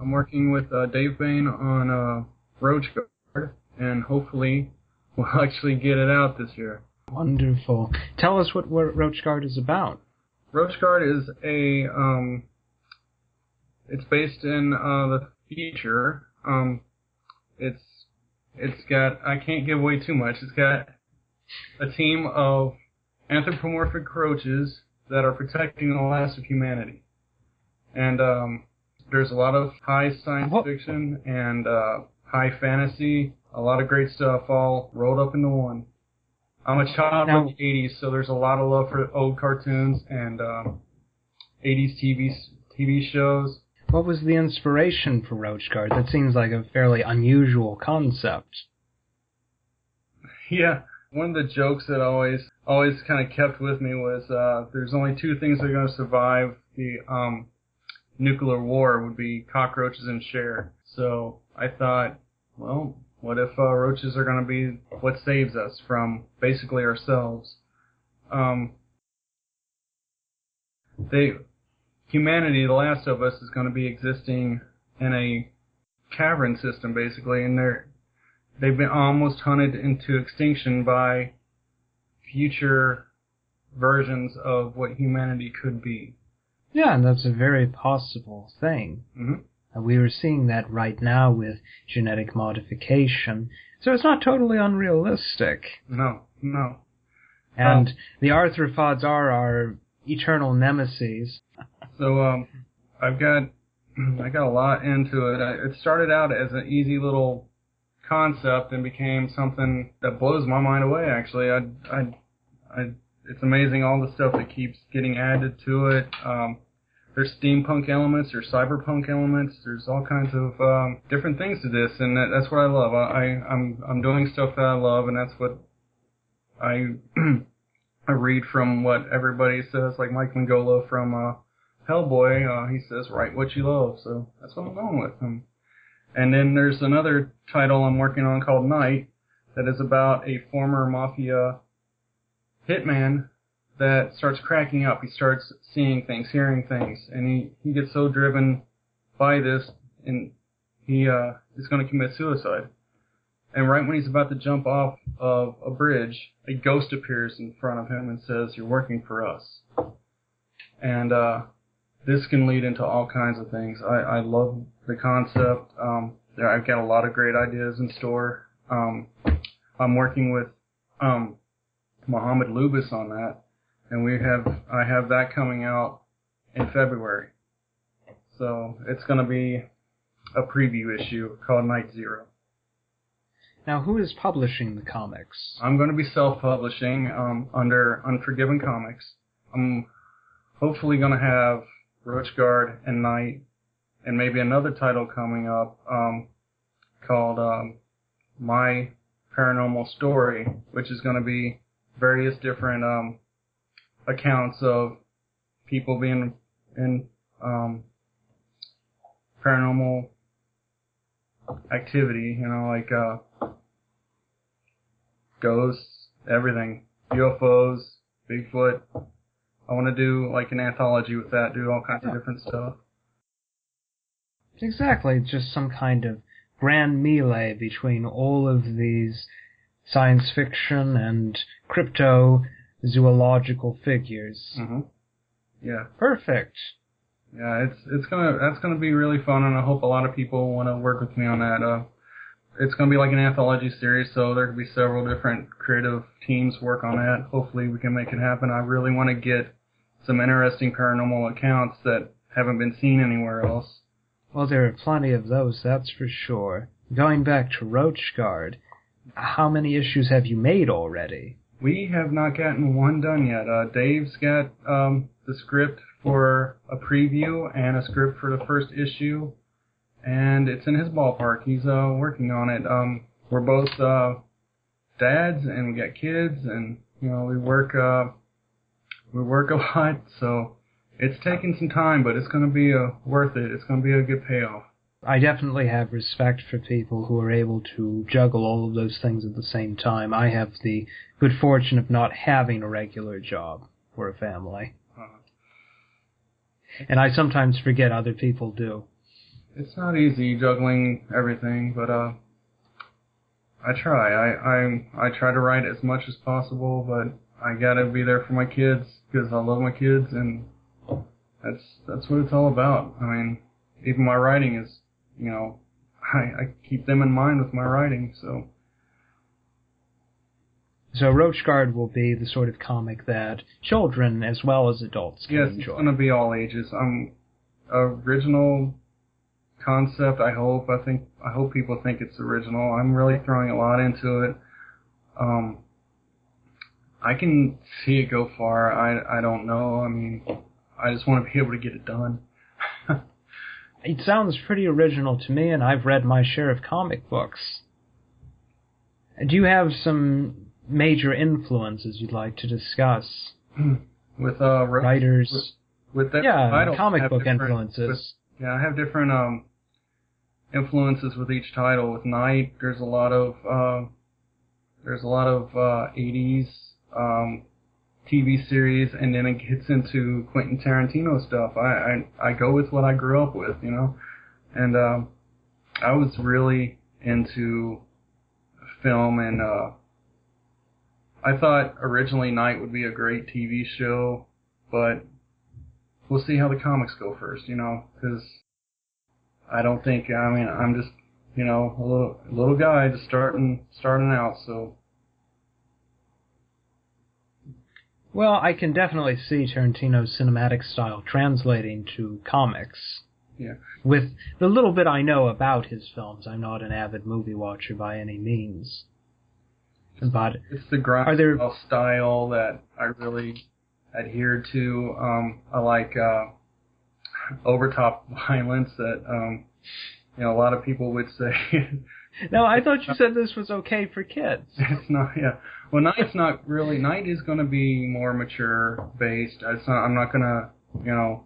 I'm working with uh, Dave Bain on uh, Roach Guard, and hopefully we'll actually get it out this year. Wonderful. Tell us what, what Roach Guard is about. Roach Guard is a um, it's based in uh, the future. Um, it's it's got I can't give away too much. It's got a team of anthropomorphic roaches that are protecting the last of humanity, and um, there's a lot of high science fiction and uh, high fantasy. A lot of great stuff all rolled up into one. I'm a child Now- of the 80s, so there's a lot of love for old cartoons and um, 80s TV TV shows. What was the inspiration for Roach Guard? That seems like a fairly unusual concept. Yeah, one of the jokes that always always kind of kept with me was uh, there's only two things that are going to survive the um, nuclear war would be cockroaches and Cher. So I thought, well, what if uh, roaches are going to be what saves us from basically ourselves? Um, they humanity, the last of us, is going to be existing in a cavern system basically, and they're they've been almost hunted into extinction by future versions of what humanity could be. Yeah, and that's a very possible thing. hmm And we were seeing that right now with genetic modification. So it's not totally unrealistic. No, no. And the arthropods are our eternal nemesis. So um, I've got I got a lot into it. I, it started out as an easy little concept and became something that blows my mind away. Actually, I I, I it's amazing all the stuff that keeps getting added to it. Um, there's steampunk elements, there's cyberpunk elements, there's all kinds of um, different things to this, and that, that's what I love. I, I I'm I'm doing stuff that I love, and that's what I I read from what everybody says, like Mike Mignola from uh, Hellboy. Uh, he says, "Write what you love," so that's what I'm going with. Um, and then there's another title I'm working on called Night that is about a former mafia hitman that starts cracking up. He starts seeing things, hearing things, and he he gets so driven by this, and he uh, is going to commit suicide. And right when he's about to jump off of a bridge, a ghost appears in front of him and says, "You're working for us." And uh, this can lead into all kinds of things. I, I love the concept. Um, I've got a lot of great ideas in store. Um, I'm working with um, Mohammed Lubis on that, and we have I have that coming out in February. So it's going to be a preview issue called Night Zero. Now, who is publishing the comics? I'm going to be self-publishing um, under Unforgiven Comics. I'm hopefully going to have Roach Guard and Night, and maybe another title coming up um, called um, My Paranormal Story, which is going to be various different um, accounts of people being in um, paranormal activity. You know, like. Uh, ghosts, everything, UFOs, Bigfoot. I want to do like an anthology with that, do all kinds of different stuff. Exactly, just some kind of grand melee between all of these science fiction and crypto zoological figures. hmm Yeah, Perfect. yeah, it's it's gonna that's gonna be really fun, and I hope a lot of people want to work with me on that. Uh, it's gonna be like an anthology series, so there could be several different creative teams work on that. Hopefully, we can make it happen. I really want to get some interesting paranormal accounts that haven't been seen anywhere else. Well, there are plenty of those, that's for sure. Going back to Roach Guard, how many issues have you made already? We have not gotten one done yet. Uh, Dave's got um, the script for a preview and a script for the first issue, and it's in his ballpark. He's uh, working on it. Um, we're both uh, dads, and we got kids, and you know we work uh, we work a lot, so it's taking some time, but it's going to be uh, worth it. It's going to be a good payoff. I definitely have respect for people who are able to juggle all of those things at the same time. I have the good fortune of not having a regular job or a family. Uh, And I sometimes forget other people do. it's not easy juggling everything, but uh, I try. I I I try to write as much as possible, but I gotta be there for my kids because I love my kids, and that's that's what it's all about. I mean, even my writing is, you know, I I keep them in mind with my writing, so. So Roach Guard will be the sort of comic that children as well as adults can yes, enjoy. it's gonna be all ages. Um, original concept. I hope. I think. I hope people think it's original. I'm really throwing a lot into it. Um, I can see it go far. I I don't know. I mean, I just want to be able to get it done. It sounds pretty original to me, and I've read my share of comic books. Do you have some major influences you'd like to discuss? with uh Writers, with, with that yeah, title, comic book influences. with- yeah, I have different um influences with each title. With Night, there's a lot of uh, there's a lot of uh, 80s um, TV series, and then it gets into Quentin Tarantino stuff. I, I I go with what I grew up with, you know, and um, I was really into film, and uh, I thought originally Night would be a great TV show, but we'll see how the comics go first, you know, because I don't think I mean I'm just you know a little little guy just starting starting out, so Well, I can definitely see Tarantino's cinematic style translating to comics. Yeah. With the little bit I know about his films, I'm not an avid movie watcher by any means. But it's the grind there- style style that I really adhere to. Um, I like uh, overtop violence that um, you know a lot of people would say no, I thought you said this was okay for kids. it's not. Yeah. Well, night's not really. Night is going to be more mature based. Not. I'm not going to you know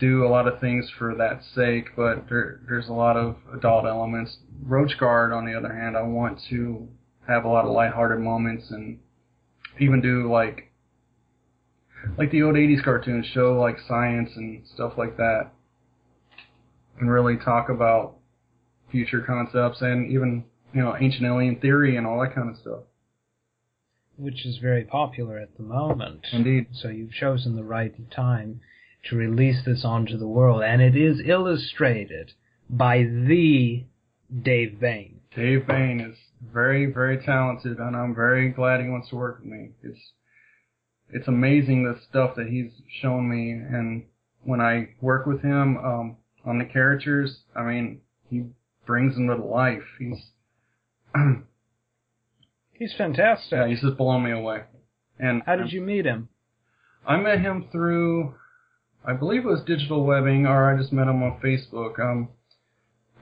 do a lot of things for that sake, but there, there's a lot of adult elements. Roach Guard, on the other hand, I want to have a lot of lighthearted moments and even do like like the old 80s cartoons show like science and stuff like that and really talk about future concepts and even you know ancient alien theory and all that kind of stuff which is very popular at the moment. indeed So you've chosen the right time to release this onto the world, and it is illustrated by the Dave Bain. dave bain is very very talented and i'm very glad he wants to work with me it's it's amazing the stuff that he's shown me and when i work with him um on the characters i mean he brings them to life he's He's fantastic. yeah he's just blowing me away and How did you meet him? I met him through, I believe it was digital webbing, or I just met him on Facebook. Um,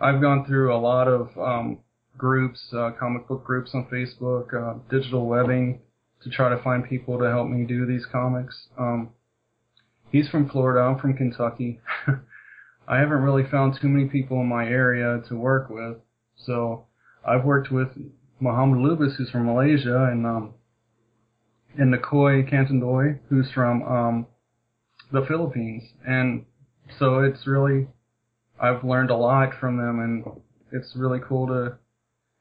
I've gone through a lot of um, groups, uh, comic book groups on Facebook, uh, digital webbing, to try to find people to help me do these comics. Um, he's from Florida. I'm from Kentucky. I haven't really found too many people in my area to work with, so I've worked with Muhammad Lubis, who's from Malaysia, and um, and Nikoi Cantandoy, who's from um, the Philippines. And so it's really, I've learned a lot from them, and it's really cool to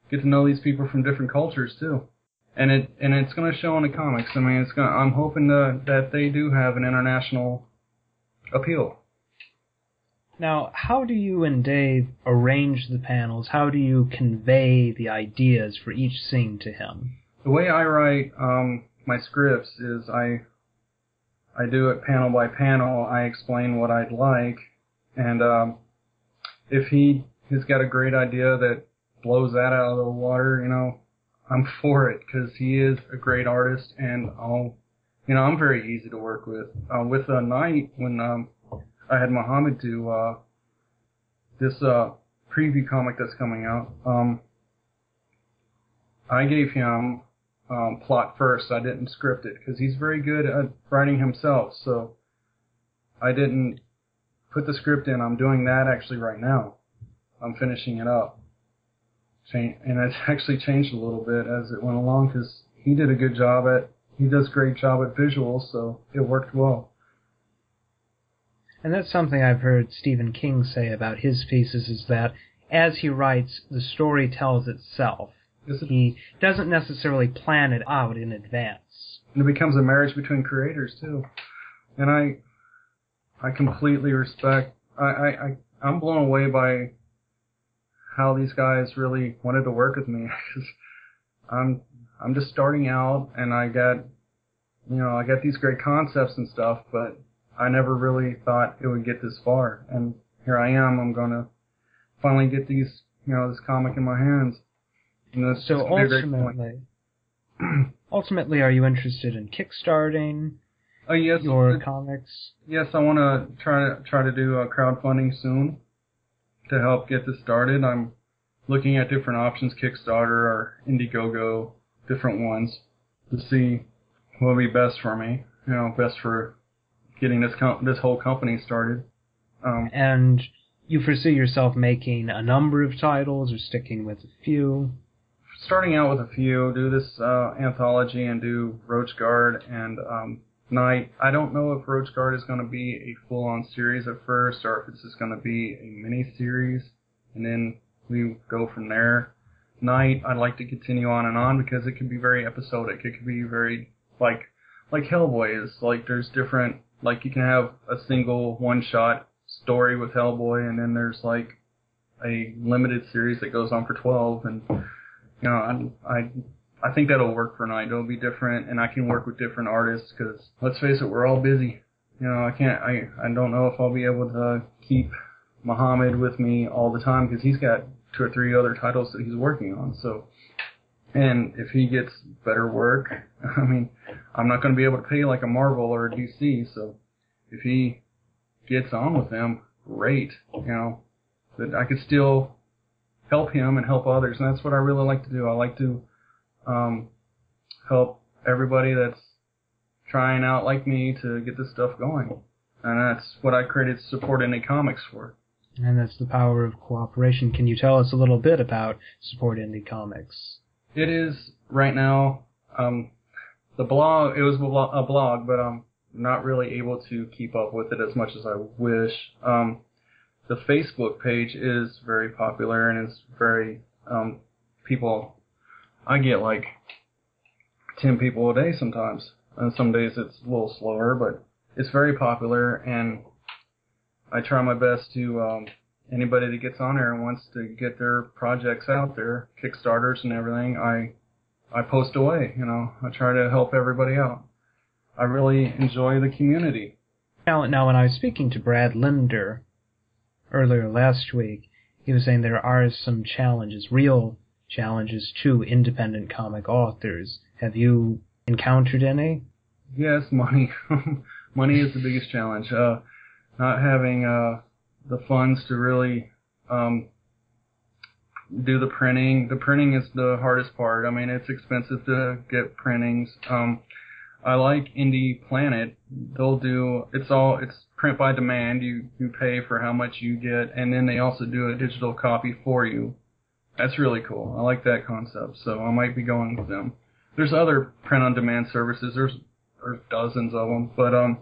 get to know these people from different cultures too. And it and it's going to show in the comics. I mean, it's going. I'm hoping to, that they do have an international appeal. Now, how do you and Dave arrange the panels? How do you convey the ideas for each scene to him? The way I write um, my scripts is I I do it panel by panel. I explain what I'd like, and um, if he has got a great idea that blows that out of the water, you know, I'm for it because he is a great artist, and I'll, you know, I'm very easy to work with. Uh, with a night when um, I had Muhammad do uh, this uh, preview comic that's coming out, um, I gave him um, plot first. I didn't script it because he's very good at writing himself. So I didn't put the script in. I'm doing that actually right now. I'm finishing it up. And it's actually changed a little bit as it went along because he did a good job at. He does great job at visuals, so it worked well. And that's something I've heard Stephen King say about his pieces is that as he writes, the story tells itself. It- He doesn't necessarily plan it out in advance. and it becomes a marriage between creators too. And I, I completely respect. I, I, I I'm blown away by how these guys really wanted to work with me. I'm, I'm just starting out, and I got, you know, I got these great concepts and stuff, but I never really thought it would get this far. And here I am. I'm gonna finally get these, you know, this comic in my hands. And So it's gonna be a great point. ultimately, ultimately, are you interested in kickstarting Oh yes, your comics? Yes, I want to try to try to do a crowdfunding soon to help get this started. I'm looking at different options, Kickstarter or Indiegogo, different ones to see what will be best for me. You know, best for getting this com- this whole company started. Um, And you foresee yourself making a number of titles or sticking with a few? starting out with a few, do this uh, anthology and do Roach Guard and um, Night. I don't know if Roach Guard is going to be a full-on series at first, or if it's just going to be a mini series, and then we go from there. Night, I'd like to continue on and on because it can be very episodic. It can be very like like Hellboy is. Like there's different like you can have a single one-shot story with Hellboy, and then there's like a limited series that goes on for 12 and you know, I, I, I think that'll work for Night. It'll be different, and I can work with different artists because let's face it, we're all busy. You know, I can't, I, I don't know if I'll be able to keep Muhammad with me all the time because he's got two or three other titles that he's working on. So, and if he gets better work, I mean, I'm not going to be able to pay like a Marvel or a DC. So, if he gets on with them, great. You know, that I could still help him and help others, and that's what I really like to do. I like to um, help everybody that's trying out like me to get this stuff going, and that's what I created Support Indie Comics for. And that's the power of cooperation. Can you tell us a little bit about Support Indie Comics? It is right now um, the blog. It was a blog, but I'm not really able to keep up with it as much as I wish. Um, the Facebook page is very popular and it's very um, people. I get like ten people a day sometimes, and some days it's a little slower, but it's very popular, and I try my best to um, anybody that gets on there and wants to get their projects out there, Kickstarters and everything. I I post away, you know. I try to help everybody out. I really enjoy the community. Now, now, when I was speaking to Brad Linder earlier last week, he was saying there are some challenges, real challenges to independent comic authors. Have you encountered any? Yes, money. money is the biggest challenge. Uh, not having uh, the funds to really um, do the printing. The printing is the hardest part. I mean, it's expensive to get printings. Um, I like Indie Planet. They'll do it's all it's print by demand. You you pay for how much you get, and then they also do a digital copy for you. That's really cool. I like that concept. So I might be going with them. There's other print on demand services. There's there's dozens of them, but um,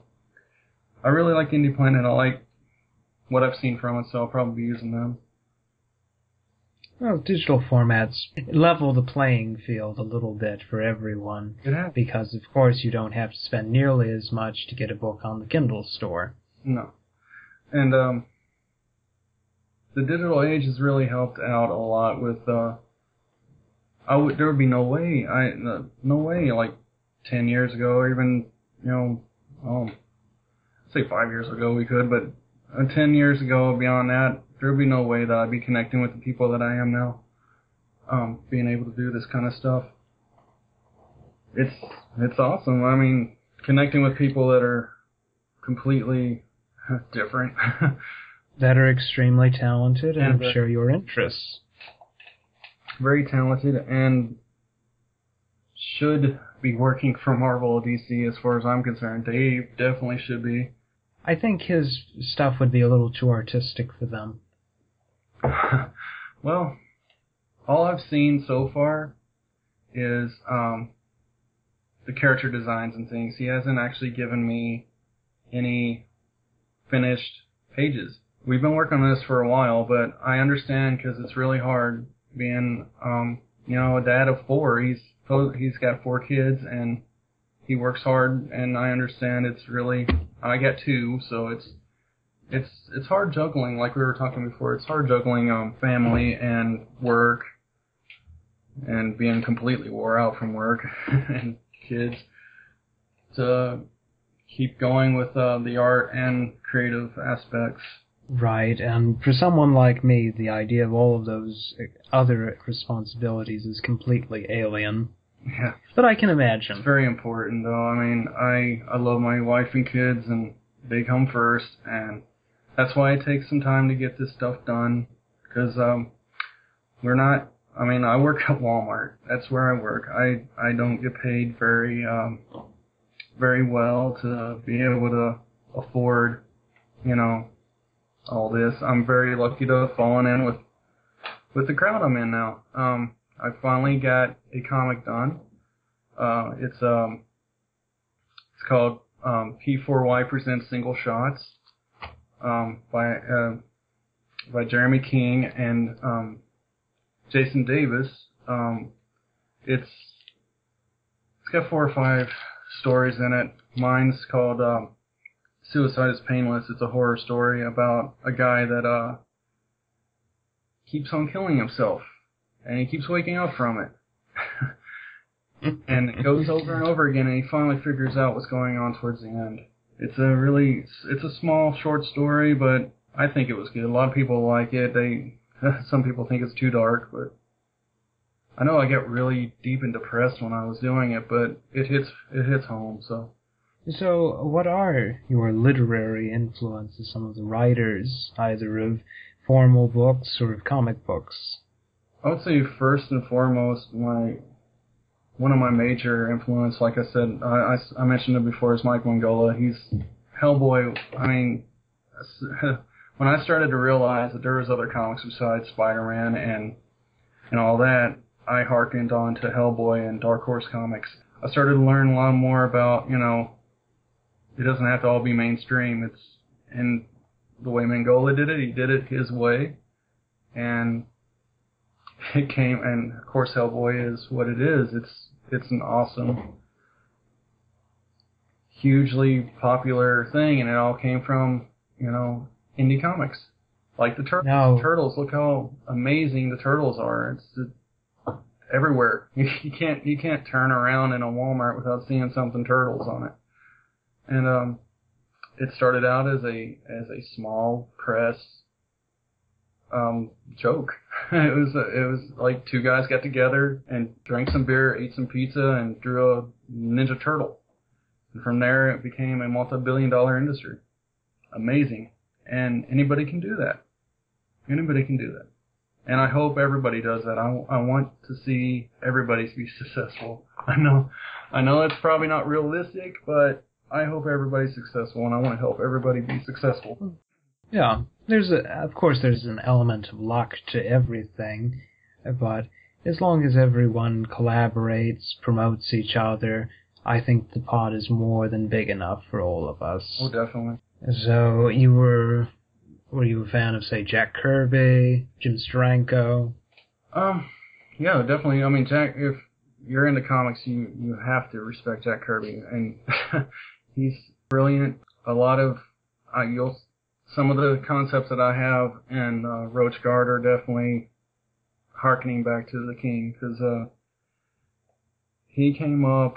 I really like Indie Planet. I like what I've seen from it, so I'll probably be using them. Well, digital formats level the playing field a little bit for everyone It has because, of course, you don't have to spend nearly as much to get a book on the Kindle store. No. And um the digital age has really helped out a lot with uh I would there would be no way I no, no way like 10 years ago or even you know um say 5 years ago we could but uh, 10 years ago beyond that there would be no way that I'd be connecting with the people that I am now um being able to do this kind of stuff it's it's awesome I mean connecting with people that are completely different. That are extremely talented and And, uh, share your interests. Very talented and should be working for Marvel or DC as far as I'm concerned. They definitely should be. I think his stuff would be a little too artistic for them. well, all I've seen so far is um, the character designs and things. He hasn't actually given me any finished pages. We've been working on this for a while, but I understand because it's really hard being, um, you know, a dad of four. He's he's got four kids and he works hard, and I understand it's really. I got two, so it's it's it's hard juggling. Like we were talking before, it's hard juggling um family and work, and being completely wore out from work and kids to keep going with uh, the art and creative aspects. Right, and for someone like me, the idea of all of those other responsibilities is completely alien. Yeah. But I can imagine. It's very important, though. I mean, I I love my wife and kids, and they come first, and that's why it takes some time to get this stuff done. Because um, we're not. I mean, I work at Walmart. That's where I work. I I don't get paid very um very well to be able to afford, you know, all this. I'm very lucky to have fallen in with with the crowd I'm in now. Um, I finally got a comic done. Uh, it's um, it's called um, P4Y presents Single Shots um, by uh, by Jeremy King and um, Jason Davis. Um, it's it's got four or five stories in it. Mine's called um, Suicide is Painless. It's a horror story about a guy that uh, keeps on killing himself and he keeps waking up from it. and it goes over and over again, and he finally figures out what's going on towards the end. It's a really, it's a small, short story, but I think it was good. A lot of people like it. They, some people think it's too dark, but I know I get really deep and depressed when I was doing it, but it hits, it hits home. So. So, what are your literary influences? Some of the writers, either of formal books or of comic books. I would say first and foremost, my one of my major influence, like I said, I, I, I mentioned it before, is Mike Mignola. He's Hellboy. I mean, when I started to realize that there was other comics besides Spider-Man and and all that, I harkened on to Hellboy and Dark Horse comics. I started to learn a lot more about, you know, it doesn't have to all be mainstream. It's and the way Mangola did it, he did it his way, and it came, and of course Hellboy is what it is. It's it's an awesome, hugely popular thing, and it all came from you know indie comics, like the turtles. No. Turtles, look how amazing the turtles are. It's, it's everywhere. You can't you can't turn around in a Walmart without seeing something turtles on it. And um, it started out as a as a small press um joke. it was it was like two guys got together and drank some beer, ate some pizza, and drew a Ninja Turtle. And from there, it became a multi-billion dollar industry. Amazing, and anybody can do that. Anybody can do that, and I hope everybody does that. I, I want to see everybody be successful. I know, I know it's probably not realistic, but I hope everybody's successful, and I want to help everybody be successful. Yeah, there's a, of course there's an element of luck to everything, but as long as everyone collaborates, promotes each other, I think the pot is more than big enough for all of us. Oh, definitely. So you were were you a fan of say Jack Kirby, Jim Steranko? Um, yeah, definitely. I mean, Jack, if you're into comics, you you have to respect Jack Kirby, and he's brilliant. A lot of uh, you'll some of the concepts that I have in uh, Roach Guard are definitely harkening back to the King because uh, he came up.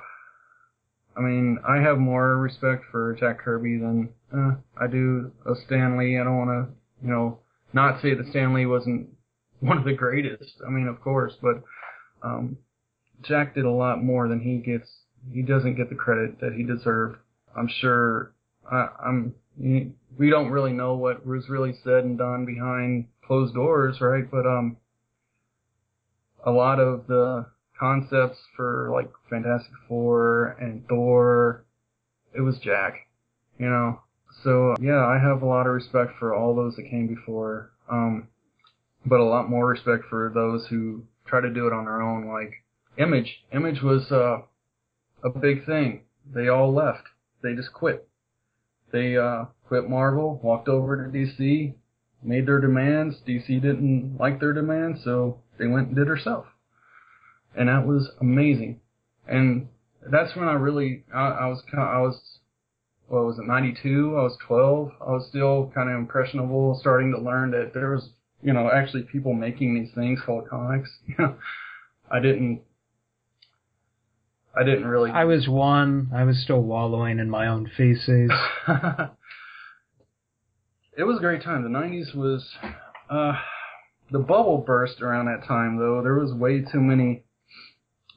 I mean, I have more respect for Jack Kirby than uh, I do of Stan Lee. I don't want to, you know, not say that Stan Lee wasn't one of the greatest. I mean, of course, but um, Jack did a lot more than he gets. He doesn't get the credit that he deserved. I'm sure. I, I'm we don't really know what was really said and done behind closed doors, right? But um, a lot of the concepts for like Fantastic Four and Thor, it was Jack, you know. So yeah, I have a lot of respect for all those that came before, um, but a lot more respect for those who try to do it on their own. Like Image, Image was uh, a big thing. They all left. They just quit they uh quit Marvel, walked over to DC, made their demands. DC didn't like their demands, so they went and did herself. And that was amazing. And that's when I really, I, I was, I was, what was it, 92? I was 12. I was still kind of impressionable, starting to learn that there was, you know, actually people making these things called comics. I didn't, I didn't really. I was one. I was still wallowing in my own feces. it was a great time. The '90s was uh, the bubble burst around that time, though. There was way too many.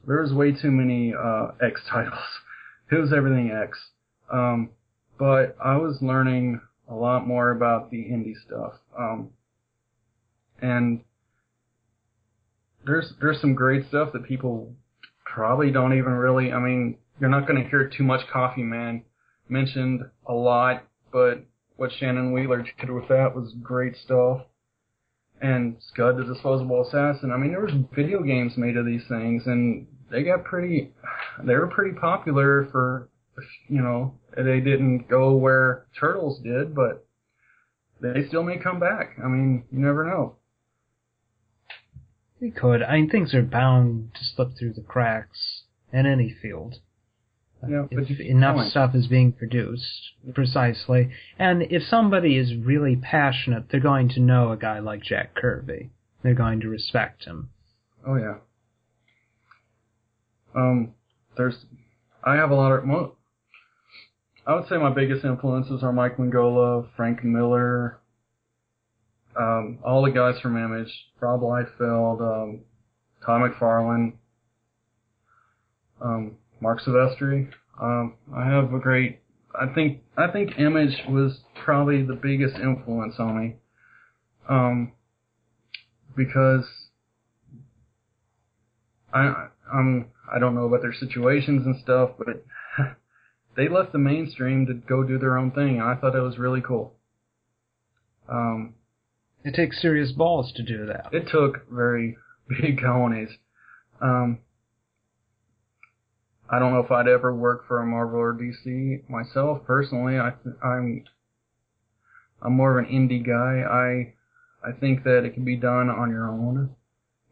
There was way too many uh, X titles. It was everything X. Um, but I was learning a lot more about the indie stuff. Um, and there's there's some great stuff that people probably don't even really. I mean, you're not going to hear too much Coffee Man mentioned a lot, but what Shannon Wheeler did with that was great stuff. And Scud the Disposable Assassin. I mean, there was video games made of these things, and they got pretty. They were pretty popular for, you know, they didn't go where Turtles did, but they still may come back. I mean, you never know. They could. I mean, things are bound to slip through the cracks in any field. Yeah, if enough stuff is being produced, precisely. And if somebody is really passionate, they're going to know a guy like Jack Kirby. They're going to respect him. Oh yeah. Um, there's, I have a lot of. I would say my biggest influences are Mike Mignola, Frank Miller, um, all the guys from Image, Rob Liefeld, um, Todd McFarlane, um, Marc Silvestri. Um, I have a great. I think I think Image was probably the biggest influence on me, um, because I I'm I don't know about their situations and stuff, but they left the mainstream to go do their own thing. And I thought that was really cool. Um, it takes serious balls to do that. It took very big cojones. Um, I don't know if I'd ever work for a Marvel or DC myself personally. I I'm I'm more of an indie guy. I I think that it can be done on your own.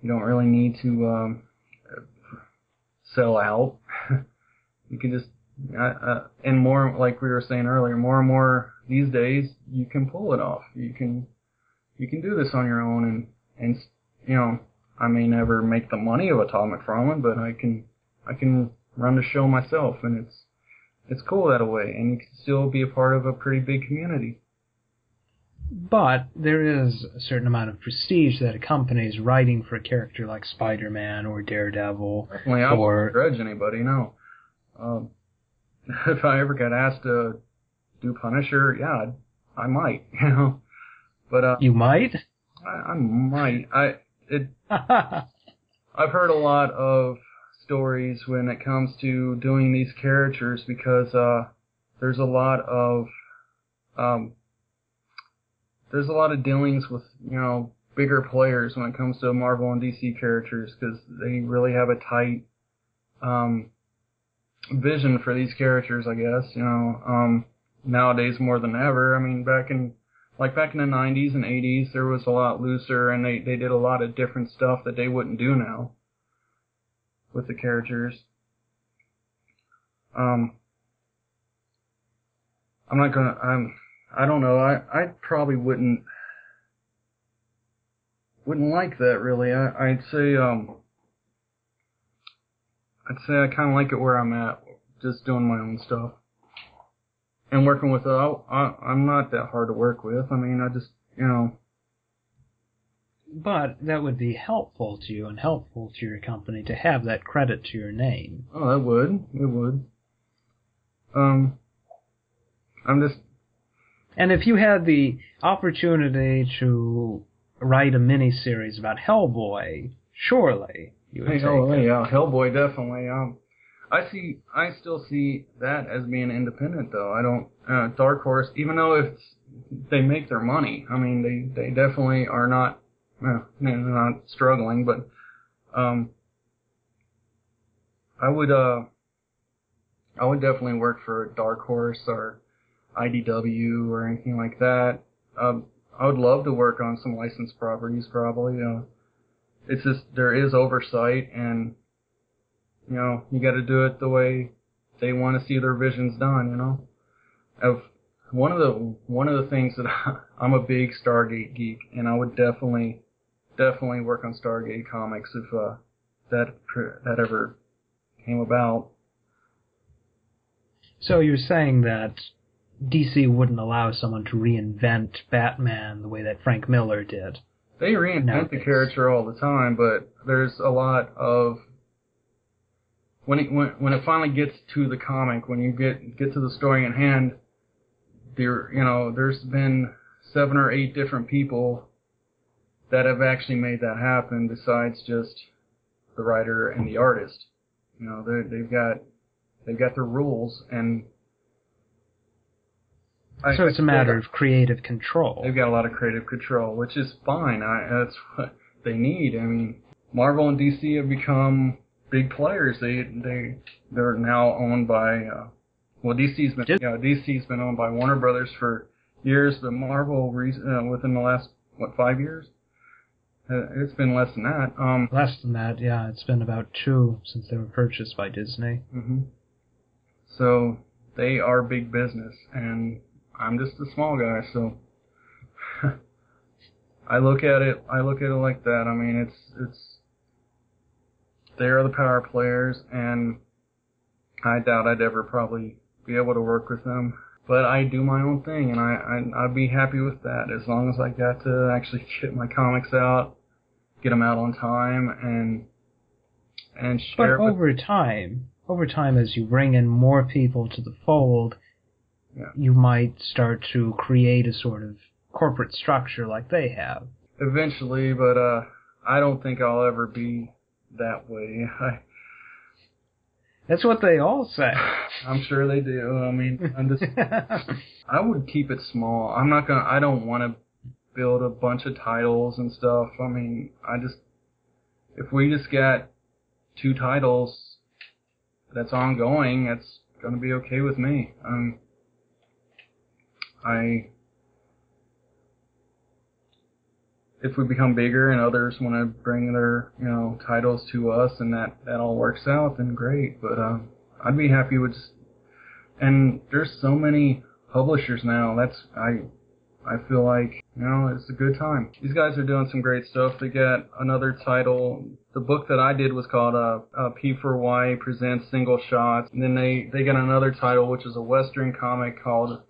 You don't really need to um, sell out. you can just uh, uh, and more like we were saying earlier, more and more these days you can pull it off. You can you can do this on your own and and you know I may never make the money of a Todd McFarlane, but I can I can run the show myself, and it's it's cool that way, and you can still be a part of a pretty big community. But there is a certain amount of prestige that accompanies writing for a character like Spider-Man or Daredevil. Definitely, I or, wouldn't grudge anybody. No, um, if I ever got asked to do Punisher, yeah, I, I might. You know, but uh, you might. I, I might. I it. I've heard a lot of stories when it comes to doing these characters because uh, there's a lot of um, there's a lot of dealings with you know bigger players when it comes to Marvel and DC characters because they really have a tight um, vision for these characters. I guess you know um, nowadays more than ever. I mean back in like back in the 90s and 80s there was a lot looser and they they did a lot of different stuff that they wouldn't do now with the characters. Um, I'm not gonna. I'm. I don't know. I I probably wouldn't wouldn't like that really. I I'd say um. I'd say I kind of like it where I'm at, just doing my own stuff, and working with. Uh, I I'm not that hard to work with. I mean, I just you know but that would be helpful to you and helpful to your company to have that credit to your name. Oh, it would. It would. Um, I'm just. And if you had the opportunity to write a mini series about Hellboy, surely you would hey, oh. Yeah, Hellboy definitely. Um, I see. I still see that as being independent, though. I don't. Uh, Dark Horse, even though if they make their money. I mean, they they definitely are not well, not struggling, but um, I would uh, I would definitely work for Dark Horse or IDW or anything like that. Um, I would love to work on some licensed properties, probably. Uh, it's just there is oversight, and you know you got to do it the way they want to see their visions done. You know, of one of the one of the things that I, I'm a big Stargate geek, and I would definitely definitely work on Stargate comics if uh, that that ever came about. So you're saying that DC wouldn't allow someone to reinvent Batman the way that Frank Miller did. They reinvent Nowadays. the character all the time, but there's a lot of when it when, when it finally gets to the comic, when you get get to the story in hand, there you know there's been seven or eight different people that have actually made that happen besides just the writer and the artist. You know they they've got they've got their rules and I- so it's a matter of creative control. They've got a lot of creative control, which is fine. I, that's what they need. I mean, Marvel and DC have become big players. They they they're now owned by uh, well, DC's been yeah DC's been owned by Warner Brothers for years. The Marvel uh, within the last what five years, uh, it's been less than that. Um, Less than that, yeah, it's been about two since they were purchased by Disney. Mm-hmm. So they are big business, and I'm just a small guy. So I look at it. I look at it like that. I mean, it's it's they are the power players, and I doubt I'd ever probably be able to work with them. But I do my own thing, and I, I I'd be happy with that as long as I got to actually get my comics out, get them out on time, and and But share. with over time, over time, as you bring in more people to the fold, Yeah. you might start to create a sort of corporate structure like they have. eventually, but uh, I don't think I'll ever be that way. I, That's what they all say. I'm sure they do. I mean, I'm just, I would keep it small. I'm not gonna. I don't want to build a bunch of titles and stuff. I mean, I just, if we just got two titles that's ongoing, that's gonna be okay with me. Um, I if we become bigger and others want to bring their you know titles to us and that that all works out, then great. But um, I'd be happy with. And there's so many publishers now. That's I. I feel like you know it's a good time. These guys are doing some great stuff. They got another title. The book that I did was called uh, uh, P4Y presents single shots. And then they they got another title which is a western comic called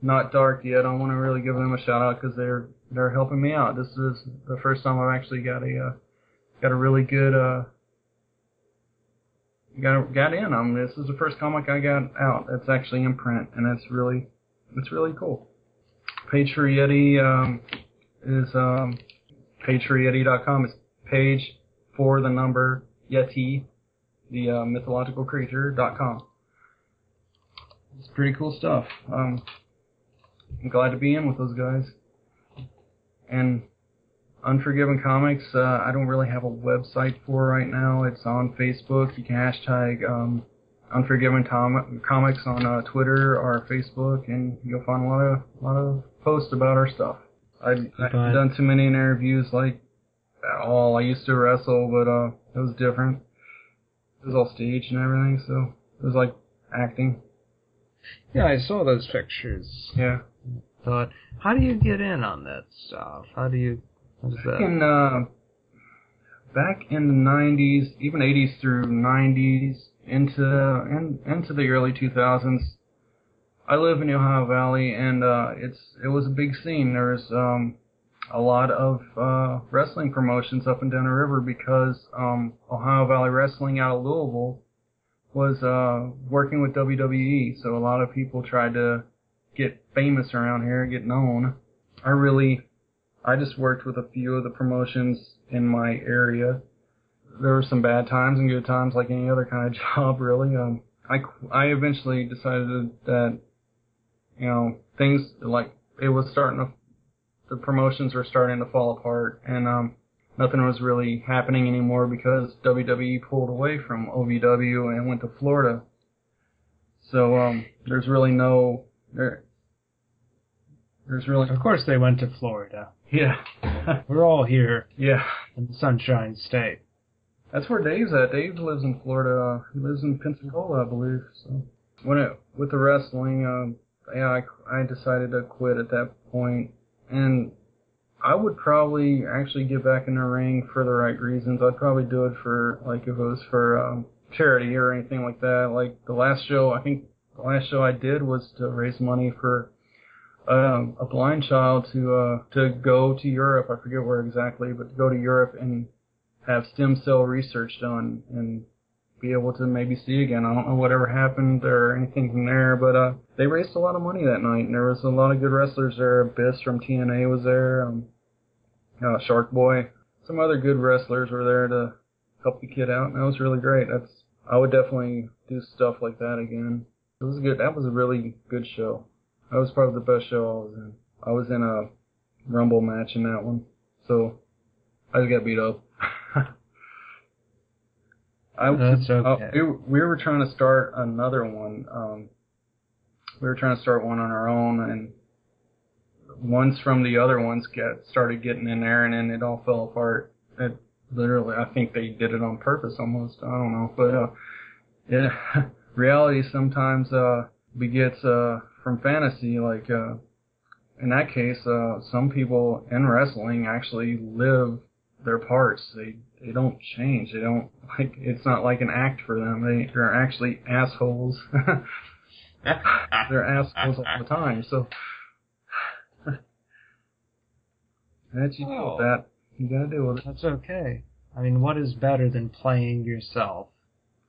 Not Dark Yet. I want to really give them a shout out because they're they're helping me out. This is the first time I've actually got a uh, got a really good uh got got in. Um, this is the first comic I got out that's actually in print, and that's really it's really cool. Yeti um, is um. It's page for the number Yeti, the uh, mythological creature dot com. It's pretty cool stuff. Um, I'm glad to be in with those guys. And Unforgiven Comics, uh, I don't really have a website for right now. It's on Facebook. You can hashtag um, Unforgiven Tom- Comics on uh, Twitter or Facebook, and you'll find a lot of a lot of posts about our stuff. I've, I haven't done too many interviews like at all. I used to wrestle, but uh, it was different. It was all staged and everything, so it was like acting. Yeah, I saw those pictures. Yeah. Thought, how do you get in on that stuff? How do you? That? in uh, back in the '90s, even '80s through '90s, into and into the early 2000s. I live in the Ohio Valley, and uh, it's it was a big scene. There's um, a lot of uh, wrestling promotions up and down the river because um, Ohio Valley Wrestling out of Louisville was uh, working with WWE. So a lot of people tried to get famous around here, get known. I really I just worked with a few of the promotions in my area. There were some bad times and good times, like any other kind of job, really. Um, I I eventually decided that you know things like it was starting to the promotions were starting to fall apart, and um, nothing was really happening anymore because WWE pulled away from OVW and went to Florida. So um, there's really no there There's really Of course, they went to Florida. yeah We're all here yeah. in the Sunshine State. That's where Dave's at. Dave lives in Florida. He lives in Pensacola, I believe. So when it with the wrestling, um, yeah, I, I decided to quit at that point, and I would probably actually get back in the ring for the right reasons. I'd probably do it for like if it was for um, charity or anything like that. Like the last show, I think the last show I did was to raise money for um, a blind child to uh, to go to Europe. I forget where exactly, but to go to Europe and have stem cell research done and be able to maybe see again. I don't know whatever happened or anything from there, but uh, they raised a lot of money that night, and there was a lot of good wrestlers there. Abyss from TNA was there, um, uh, Shark Boy, some other good wrestlers were there to help the kid out, and that was really great. That's I would definitely do stuff like that again. It was good. That was a really good show. That was probably the best show I was in. I was in a Rumble match in that one, so I just got beat up. I, That's uh, okay. we, were- we were trying to start another one. Um, we were trying to start one on our own, and ones from the other ones get started getting in there, and then it all fell apart. It literally, I think they did it on purpose, almost. I don't know, but uh, yeah, reality sometimes uh begets uh from fantasy. Like uh, in that case, uh, some people in wrestling actually live their parts. They they don't change. They don't like it's not like an act for them. They they're actually assholes. they're assholes all the time. So that's you deal Oh. with that. You gotta deal with it. That's okay. I mean, what is better than playing yourself?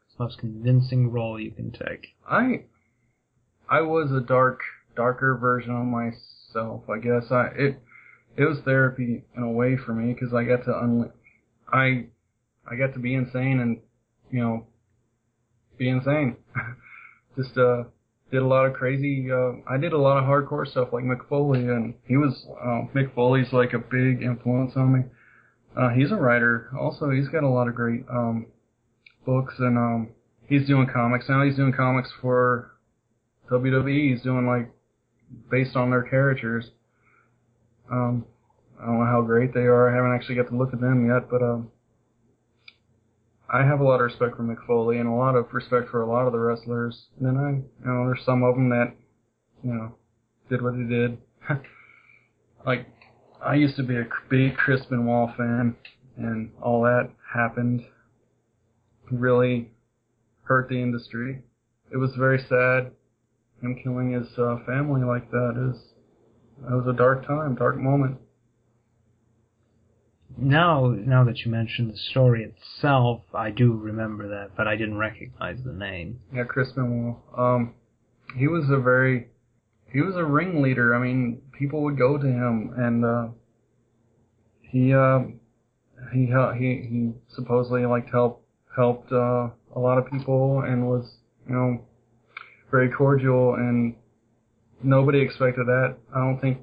It's the most convincing role you can take. I I was a dark darker version of myself. I guess I it it was therapy in a way for me because I got to unli- I I got to be insane and you know be insane. Just uh did a lot of crazy. Uh, I did a lot of hardcore stuff like Mick Foley, and he was uh, Mick Foley's like a big influence on me. Uh, he's a writer. Also, he's got a lot of great um, books, and um, he's doing comics now. He's doing comics for WWE. He's doing like based on their characters. Um, I don't know how great they are. I haven't actually got to look at them yet, but um, I have a lot of respect for Mick Foley and a lot of respect for a lot of the wrestlers. And then I, you know, there's some of them that, you know, did what they did. like, I used to be a big Chris Benoit fan, and all that happened. Really hurt the industry. It was very sad. Him killing his uh, family like that is, that was a dark time, dark moment. Now, now that you mention the story itself, I do remember that, but I didn't recognize the name. Yeah, Chris Benoit. Um, he was a very, he was a ringleader. I mean, people would go to him, and uh, he, uh, he, he, he supposedly like helped helped uh, a lot of people, and was, you know, very cordial, and nobody expected that. I don't think.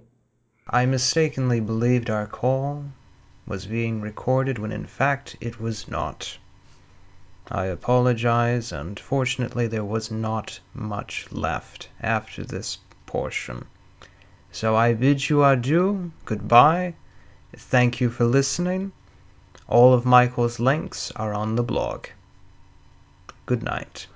I mistakenly believed our call was being recorded when in fact it was not. I apologize, and fortunately there was not much left after this portion. So I bid you adieu, goodbye, thank you for listening. All of Michael's links are on the blog. Good night.